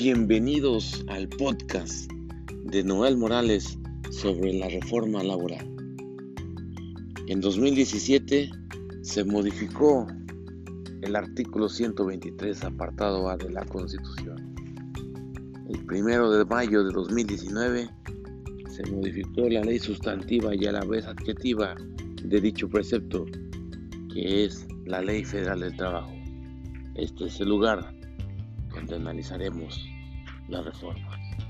Bienvenidos al podcast de Noel Morales sobre la reforma laboral. En 2017 se modificó el artículo 123 apartado A de la Constitución. El primero de mayo de 2019 se modificó la ley sustantiva y a la vez adjetiva de dicho precepto, que es la Ley Federal del Trabajo. Este es el lugar donde analizaremos las reformas.